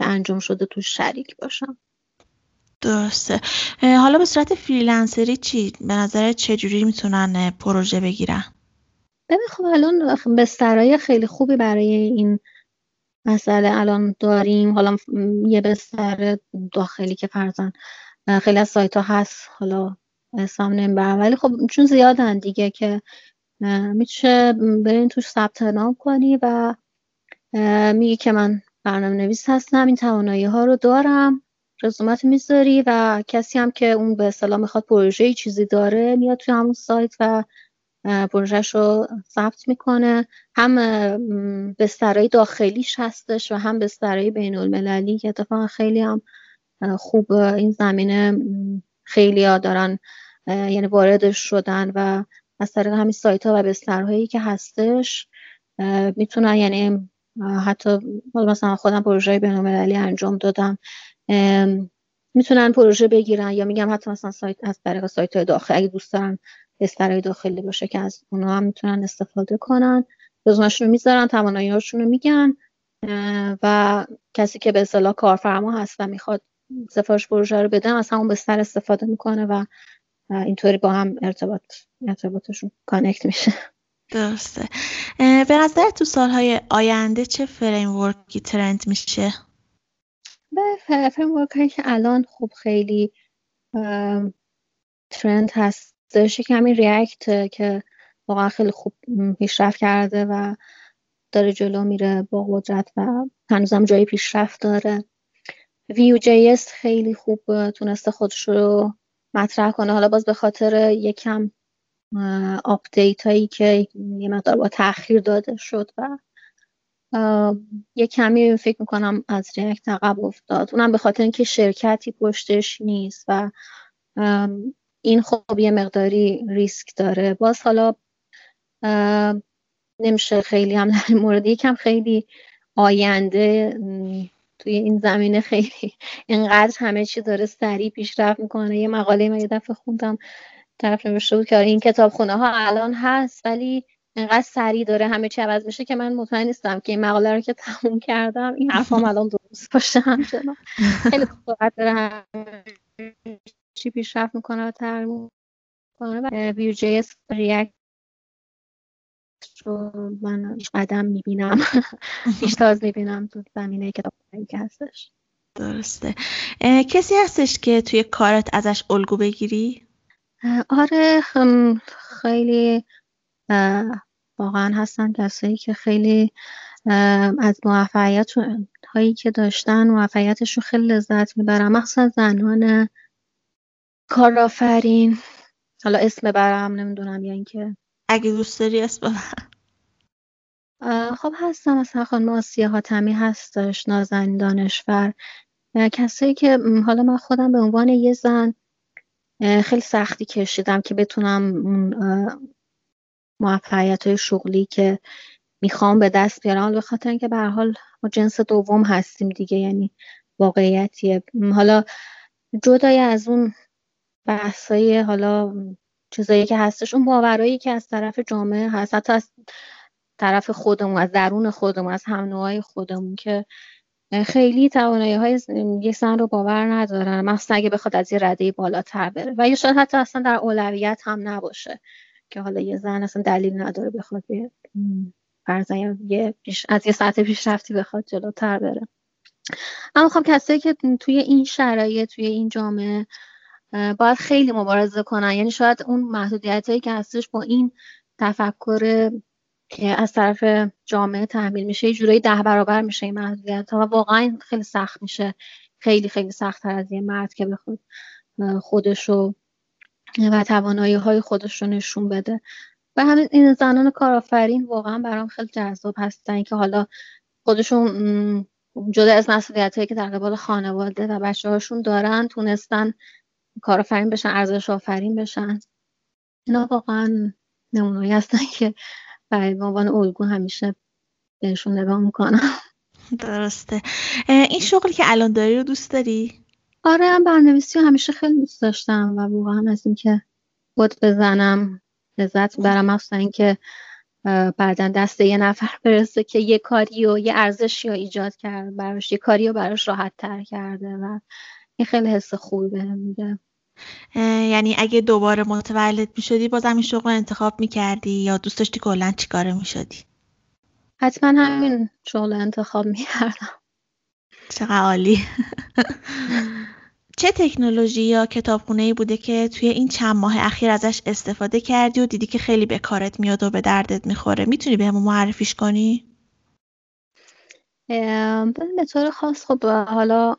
انجام شده تو شریک باشم. درسته. حالا به صورت فریلنسری چی؟ به نظر چجوری می‌تونن پروژه بگیرن؟ ببین خب الان بسترهای خیلی خوبی برای این مسئله الان داریم. حالا یه بستر داخلی که فرزن خیلی از سایت ها هست. حالا اسم نمی‌برم. ولی خب چون زیادن دیگه که میشه برین توش ثبت نام کنی و میگی که من برنامه نویس هستم این توانایی ها رو دارم رزومت می‌ذاری و کسی هم که اون به اصطلاح می‌خواد پروژه چیزی داره میاد توی همون سایت و پروژهش رو ثبت می‌کنه. هم بسترهای داخلیش هستش و هم بسترهای بین المللی که اتفاقا خیلی هم خوب این زمینه خیلی ها دارن یعنی واردش شدن و از طریق همین سایت ها و بسترهایی که هستش می‌تونن یعنی حتی مثلا خودم پروژه بین المللی انجام دادم می‌تونن پروژه بگیرن یا میگم حتی مثلا سایت از طریق سایت های داخل اگه دوست دارن بسترهای داخلی باشه که از اونها هم می‌تونن استفاده کنن. رزومهشون رو می‌ذارن توانایی هاشون رو میگن و کسی که به اصطلاح کارفرما هست و می‌خواد سفارش پروژه رو بده از همون بستر استفاده می‌کنه و اینطوری با هم ارتباط ارتباطشون کانکت میشه. درسته. به نظر تو سالهای آینده چه فریم ترند میشه؟ به فریم که الان خوب خیلی trend هستش که همین React که واقعا خیلی خوب پیشرفت کرده و داره جلو میره با قدرت و هنوزم جایی پیشرفت داره. Vue.js خیلی خوب تونسته خودش رو مطرح کنه. حالا باز به خاطر یکم update هایی که یه مقدار با تاخیر داده شد و یه کمی فکر می‌کنم از React عقب افتاد. اونم به خاطر اینکه شرکتی پشتش نیست و این خب یه مقداری ریسک داره. باز حالا نمیشه خیلی هم در مورد یکم خیلی آینده توی این زمینه خیلی اینقدر همه چی داره سریع پیشرفت می‌کنه. یه مقاله من یه دفعه خوندم طرف نوشته بود که آره این کتاب خونه ها الان هست ولی اینقدر سریع داره همه چی عوض میشه که من مطمئن نیستم که این مقاله رو که تموم کردم این حرفام الان درست باشه همچنان. خیلی سرعت داره چی پیشرفت می‌کنه و تغییر کنه و ویو جی اس ریاکت رو من قدم می‌بینم. پیشتاز می‌بینم تو زمینه کتاب که هستش. درسته. کسی هستش که توی کارت ازش الگو بگیری؟ آره خیلی واقعا هستن کسایی که خیلی از موفقیت هایی که داشتن موفقیتش رو خیلی لذت می‌برن. مخصوصا زنان کارآفرین. حالا اسم برم نمی‌دونم یا اینکه اگه دوست داری اسم خب هستم. مثلا خانم آسیا حاتمی هستش نازنین دانشور. کسایی که حالا من خودم به عنوان یه زن خیلی سختی کشیدم که بتونم موفقیت های شغلی که می‌خوام به دست بیارم. به خاطر اینکه به حال ما جنس دوم هستیم دیگه یعنی واقعیتیه. حالا جدای از اون بحثای حالا چیزایی که هستش اون باورایی که از طرف جامعه هست حتی از طرف خودمون از درون خودمون از هم نوعای خودمون که خیلی توانایی های یه زن رو باور ندارن. مخصوصا اگه بخواد از یه رده بالاتر بره. و یا شاید حتی اصلا در اولویت هم نباشه که حالا یه زن اصلا دلیل نداره بخواد فرزن یه از یه سطح پیشرفتی بخواد جلوتر بره. اما خب کسایی که توی این شرایط توی این جامعه باید خیلی مبارزه کنن. یعنی شاید اون محدودیت هایی که هستش با این تفکر که از طرف جامعه تحمیل میشه یه جورایی ده برابر میشه این محدودیت و واقعا خیلی سخت میشه. خیلی خیلی سخت از یه مرد که بخواد خودشو و توانایی های خودش رو نشون بده. و همین این زنان کارآفرین واقعا برام خیلی جذاب هستن که حالا خودشون جدا از مسئولیت هایی که در قبال خانواده و بچه هاشون دارن تونستن کارآفرین بشن ارزش آفرین بشن. اینا واقعا نمونهایی هستن که برای عنوان الگو همیشه بهشون نگاه می‌کنم. درسته. این شغلی که الان داری رو دوست داری؟ آره هم برنویسی همیشه خیلی دوست داشتم و واقعا از اینکه بود بزنم لذت برم مخصوصا اینکه بعدا دست یه نفر برسه که یه کاری و یه ارزشی رو ایجاد کرد براش یه کاری رو براش راحت تر کرده و این خیلی حس خوبی بهم میده. یعنی اگه دوباره متولد می شدی بازم این شغل انتخاب می کردی یا دوست داشتی کلا چی کاره می شدی؟ حتما همین شغل انتخاب می کردم چقدر عالی. چه تکنولوژی یا کتابخونه ای بوده که توی این چند ماه اخیر ازش استفاده کردی و دیدی که خیلی به کارت میاد و به دردت می‌خوره؟ می‌تونی بهمون معرفیش کنی؟ به طور خاص خب حالا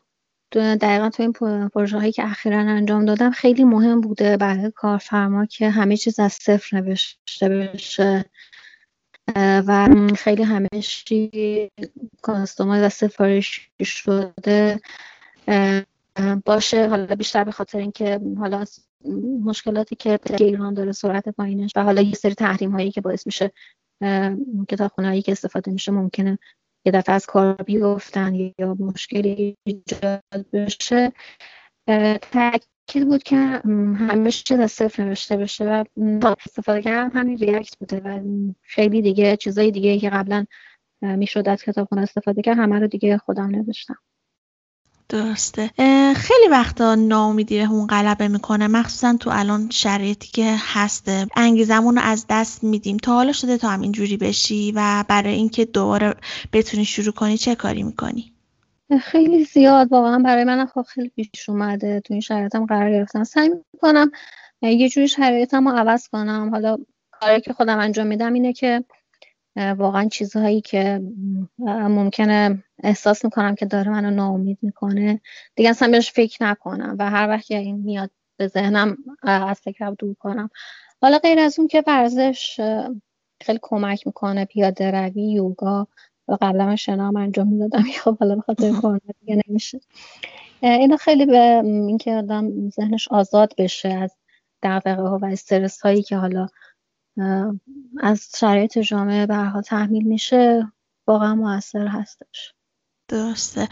دقیقا تو این پروژه هایی که اخیرا انجام دادم خیلی مهم بوده برای کارفرما که همه چیز از صفر نوشته بشه. و خیلی همه چی کاستومایز و سفارش شده. باشه حالا بیشتر به خاطر اینکه حالا مشکلاتی که ایران داره سرعت پایینش و حالا یه سری تحریم هایی که باعث میشه کتابخونه هایی که استفاده میشه ممکنه یه دفعه از کار بیفتن یا مشکلی ایجاد بشه تاکید بود که همه چیز از صفر نوشته بشه و استفاده کردم. همین ریاکت بوده و خیلی دیگه چیزای دیگه که قبلا می‌شد از کتابخونه استفاده کرد همه رو دیگه خودم نوشتم. درسته. خیلی وقتا ناامیدی اون غلبه می‌کنه. مخصوصا تو الان شرایطی که هسته. انگیزمون رو از دست میدیم. تا حالا شده تا همینجوری بشی و برای اینکه دوباره بتونی شروع کنی چه کاری می‌کنی؟ خیلی زیاد. واقعا برای من خب خیلی پیش اومده. تو این شرایطم قرار گرفتن سعی می‌کنم یه جوری شرایطم رو عوض کنم. حالا کاری که خودم انجام میدم اینه که واقعا چیزهایی که ممکنه احساس می‌کنم که داره منو ناامید می‌کنه. دیگه اصلا بهش فکر نکنم و هر وقت این میاد به ذهنم از فکرم دور کنم. حالا غیر از اون که ورزش خیلی کمک می‌کنه پیاده روی یوگا قبلا من شنا انجام می‌دادم. خب حالا به خاطر کرونا دیگه نمیشه. اینا خیلی به اینکه آدم ذهنش آزاد بشه از دغدغه ها و استرس هایی که حالا از شرایط جامعه برها تحمیل میشه واقعا موثر هستش. درسته.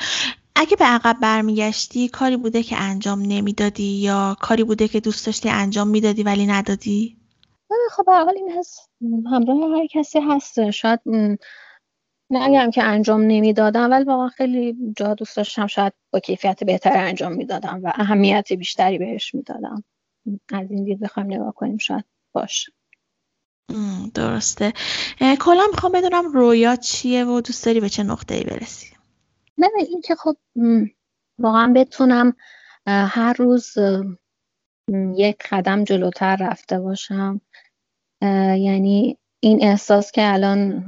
اگه به عقب برمیگشتی کاری بوده که انجام نمی‌دادی یا کاری بوده که دوست داشتی انجام می‌دادی ولی ندادی؟ خب اول این هست همراه هر کسی هست شاید نگم که انجام نمی‌دادم ولی واقعا خیلی جا دوست داشتم. شاید با کیفیت بهتر انجام می‌دادم و اهمیت بیشتری بهش می‌دادم. از این دید بخوایم نگاه کنیم شاید باشه. درسته. کلا می‌خوام بدونم رویا چیه و دوست داری به چه نقطه ای برسی؟ ببین این که خب واقعا بتونم هر روز یک قدم جلوتر رفته باشم. یعنی این احساس که الان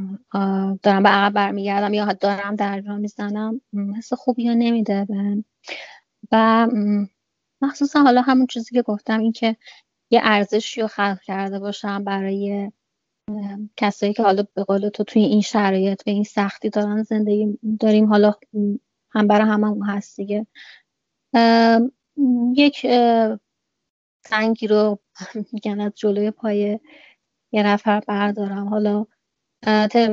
دارم به عقب برمیگردم یا دارم در جا می‌زنم حس خوبی ها نمیده و مخصوصا حالا همون چیزی که گفتم این که یه ارزشی رو خلق کرده باشم برای کسایی که حالا به قول تو توی این شرایط و این سختی دارن زندگی داریم حالا هم برای همه هست دیگه. یک سنگی رو میگن از جلوی پای یه نفر بردارم. حالا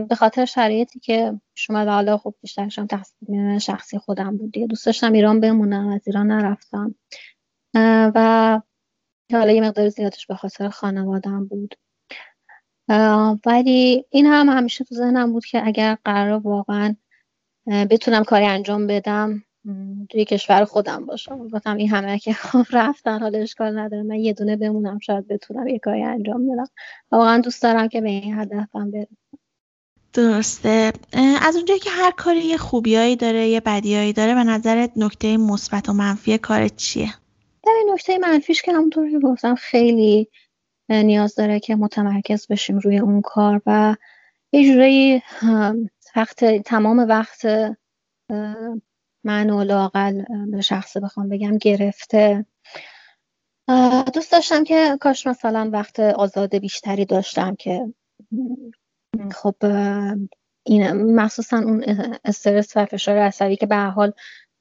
به خاطر شرایطی که شما حالا خب بیشترشم تصمیم شخصی خودم بود دیگه. دوست داشتم ایران بمونم از ایران نرفتم. و حالا یه مقدار زیادش به خاطر خانوادم بود. ولی این هم همیشه تو ذهنم بود که اگر قرار واقعا بتونم کاری انجام بدم توی کشور خودم باشم. گفتم این همه که خب رفتن حالا اشکال نداره. من یه دونه بمونم شاید بتونم یه کاری انجام بدم. واقعا دوست دارم که به این هدفم برسم درسته. از اونجایی که هر کاری یه خوبیایی داره یه بدیایی داره به نظرت نکته مثبت و منفی کارت چیه؟ ببین نکته منفیش که همونطور که گفتم خیلی نیاز داره که متمرکز بشیم روی اون کار و یه جورایی وقت تمام وقت من و لاقل به شخص بخوام بگم گرفته. دوست داشتم که کاش مثلا وقت آزاد بیشتری داشتم که خب این مخصوصا اون استرس و فشار عصبی که به حال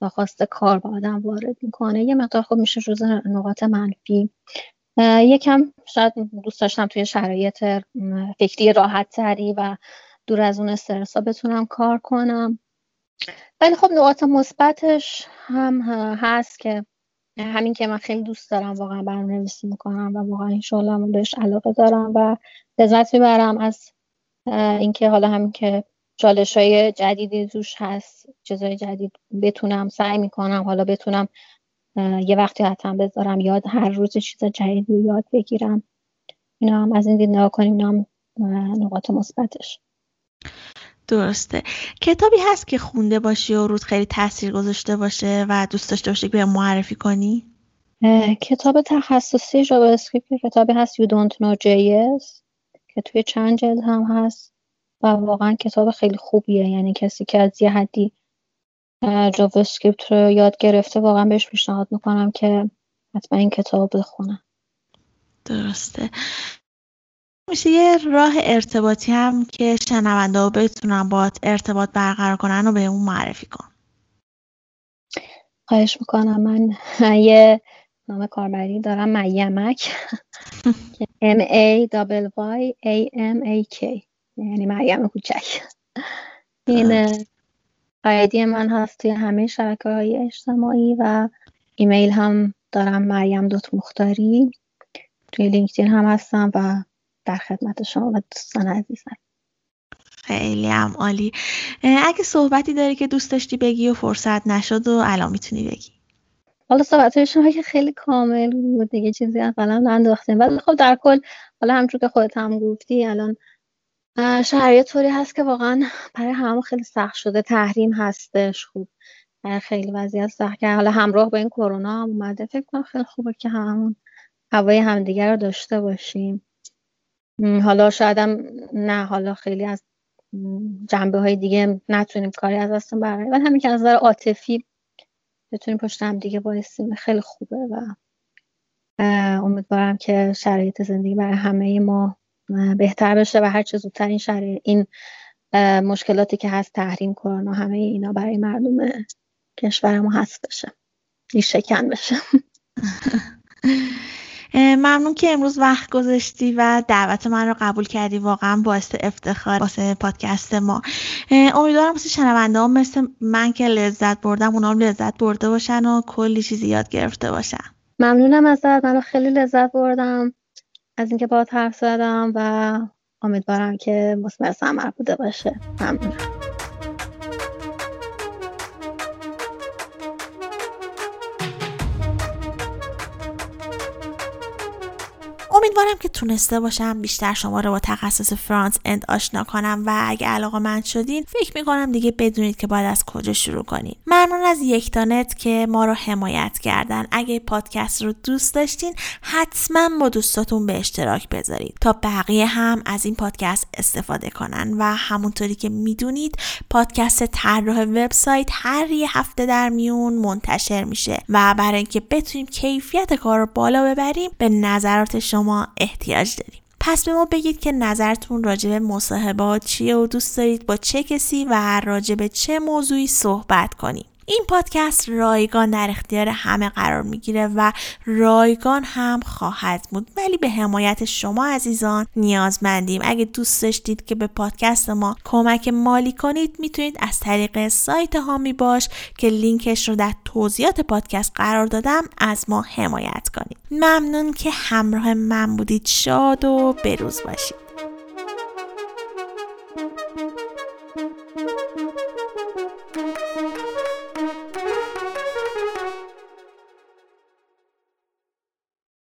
با خواست کار با آدم وارد می‌کنه. یه مقدار خب میشه جز نقاط منفی. یکم شاید دوست داشتم توی شرایط فکری راحت تری و دور از اون استرس ها بتونم کار کنم. ولی خب نقاط مثبتش هم هست که همین که من خیلی دوست دارم واقعا برنامه‌نویسی می‌کنم و واقعا این بهش علاقه دارم و لذت می‌برم از اینکه حالا همین که چالش های جدیدی توش هست چیزای جدید بتونم سعی می‌کنم حالا بتونم یه وقتی حتما بذارم یاد هر روز چیز جدیدی یاد بگیرم. اینا هم از این دید نگاه کنیم اینا هم نقاط مثبتش. درسته. کتابی هست که خونده باشی و روز خیلی تاثیر گذاشته باشه و دوست داشته باشی که معرفی کنی؟ کتاب تخصصی جاوا اسکریپت کتابی هست You Don't Know JS که توی چند جلد هم هست. و واقعا کتاب خیلی خوبیه. یعنی کسی که از یه حدی JavaScript رو یاد گرفته واقعا بهش پیشنهاد می‌کنم که حتما این کتاب بخونه. درسته. میشه یه راه ارتباطی هم که شنونده ها بتونن با ارتباط برقرار کنن و به اون معرفی کن. خواهش می‌کنم. من یه نام کاربری دارم میمک M A Y A M A K. یعنی مریم کوچک. این آیدی من هست توی همه شبکه های اجتماعی و ایمیل هم دارم مریم دوت مختاری. توی لینکدین هم هستم و در خدمت شما و دوستان عزیزم. خیلی هم عالی. اگه صحبتی داری که دوست داشتی بگی و فرصت نشد و الان می‌تونی بگی. حالا صحبت شما که خیلی کامل بود دیگه چیزی اولا ننداختیم. ولی خب در کل حالا همچون که خودت هم گفتی الان شرایط طوری هست که واقعا برای همه خیلی سخت شده تحریم هستش. خوب خیلی وضعیت سخت که حالا همراه با این کرونا هم اومده. فکر کنم خیلی خوبه که همون هوای همدیگر رو داشته باشیم. حالا شاید نه حالا خیلی از جنبه های دیگه نتونیم کاری از دستون برای ولی همین که از نظر عاطفی بتونیم پشت هم دیگه بایستیم خیلی خوبه و امیدوارم که شرایط زندگی برای همه ما بهتر بشه و هر چه زودتر این شرایط این مشکلاتی که هست تحریم کرونا همه اینا برای مردم کشور ما هست بشه. این شکن بشه. ممنون که امروز وقت گذاشتی و دعوت من رو قبول کردی. واقعا باعث افتخار واسه پادکست ما. امیدوارم واسه شنونده هم مثل من که لذت بردم اونا هم لذت برده باشن و کلی چیزی یاد گرفته باشن. ممنونم ازت. من خیلی لذت بردم. از اینکه با حرف زدم و امیدوارم که مثمر ثمر بوده باشه. ممنونم. امیدوارم که تونسته باشم بیشتر شما رو با تخصص فرانس اند آشنا کنم و اگه علاقه من شدین فکر می‌کنم دیگه بدونید که باید از کجا شروع کنید ممنون از یکتانت که ما رو حمایت کردن. اگه پادکست رو دوست داشتین حتما با دوستاتون به اشتراک بذارید. تا بقیه هم از این پادکست استفاده کنن و همونطوری که می‌دونید پادکست طراح وبسایت هر یه هفته در میون منتشر میشه و برای اینکه بتونیم کیفیت کار رو بالا ببریم به نظرات شما احتیاج داریم. پس به ما بگید که نظرتون راجع به مصاحبات چیه و دوست دارید با چه کسی و راجع به چه موضوعی صحبت کنیم. این پادکست رایگان در اختیار همه قرار می‌گیره و رایگان هم خواهد بود. ولی به حمایت شما عزیزان نیازمندیم. اگه دوست داشتید که به پادکست ما کمک مالی کنید می‌تونید از طریق سایت هامی باش که لینکش رو در توضیحات پادکست قرار دادم از ما حمایت کنید. ممنون که همراه من بودید. شاد و بروز باشید.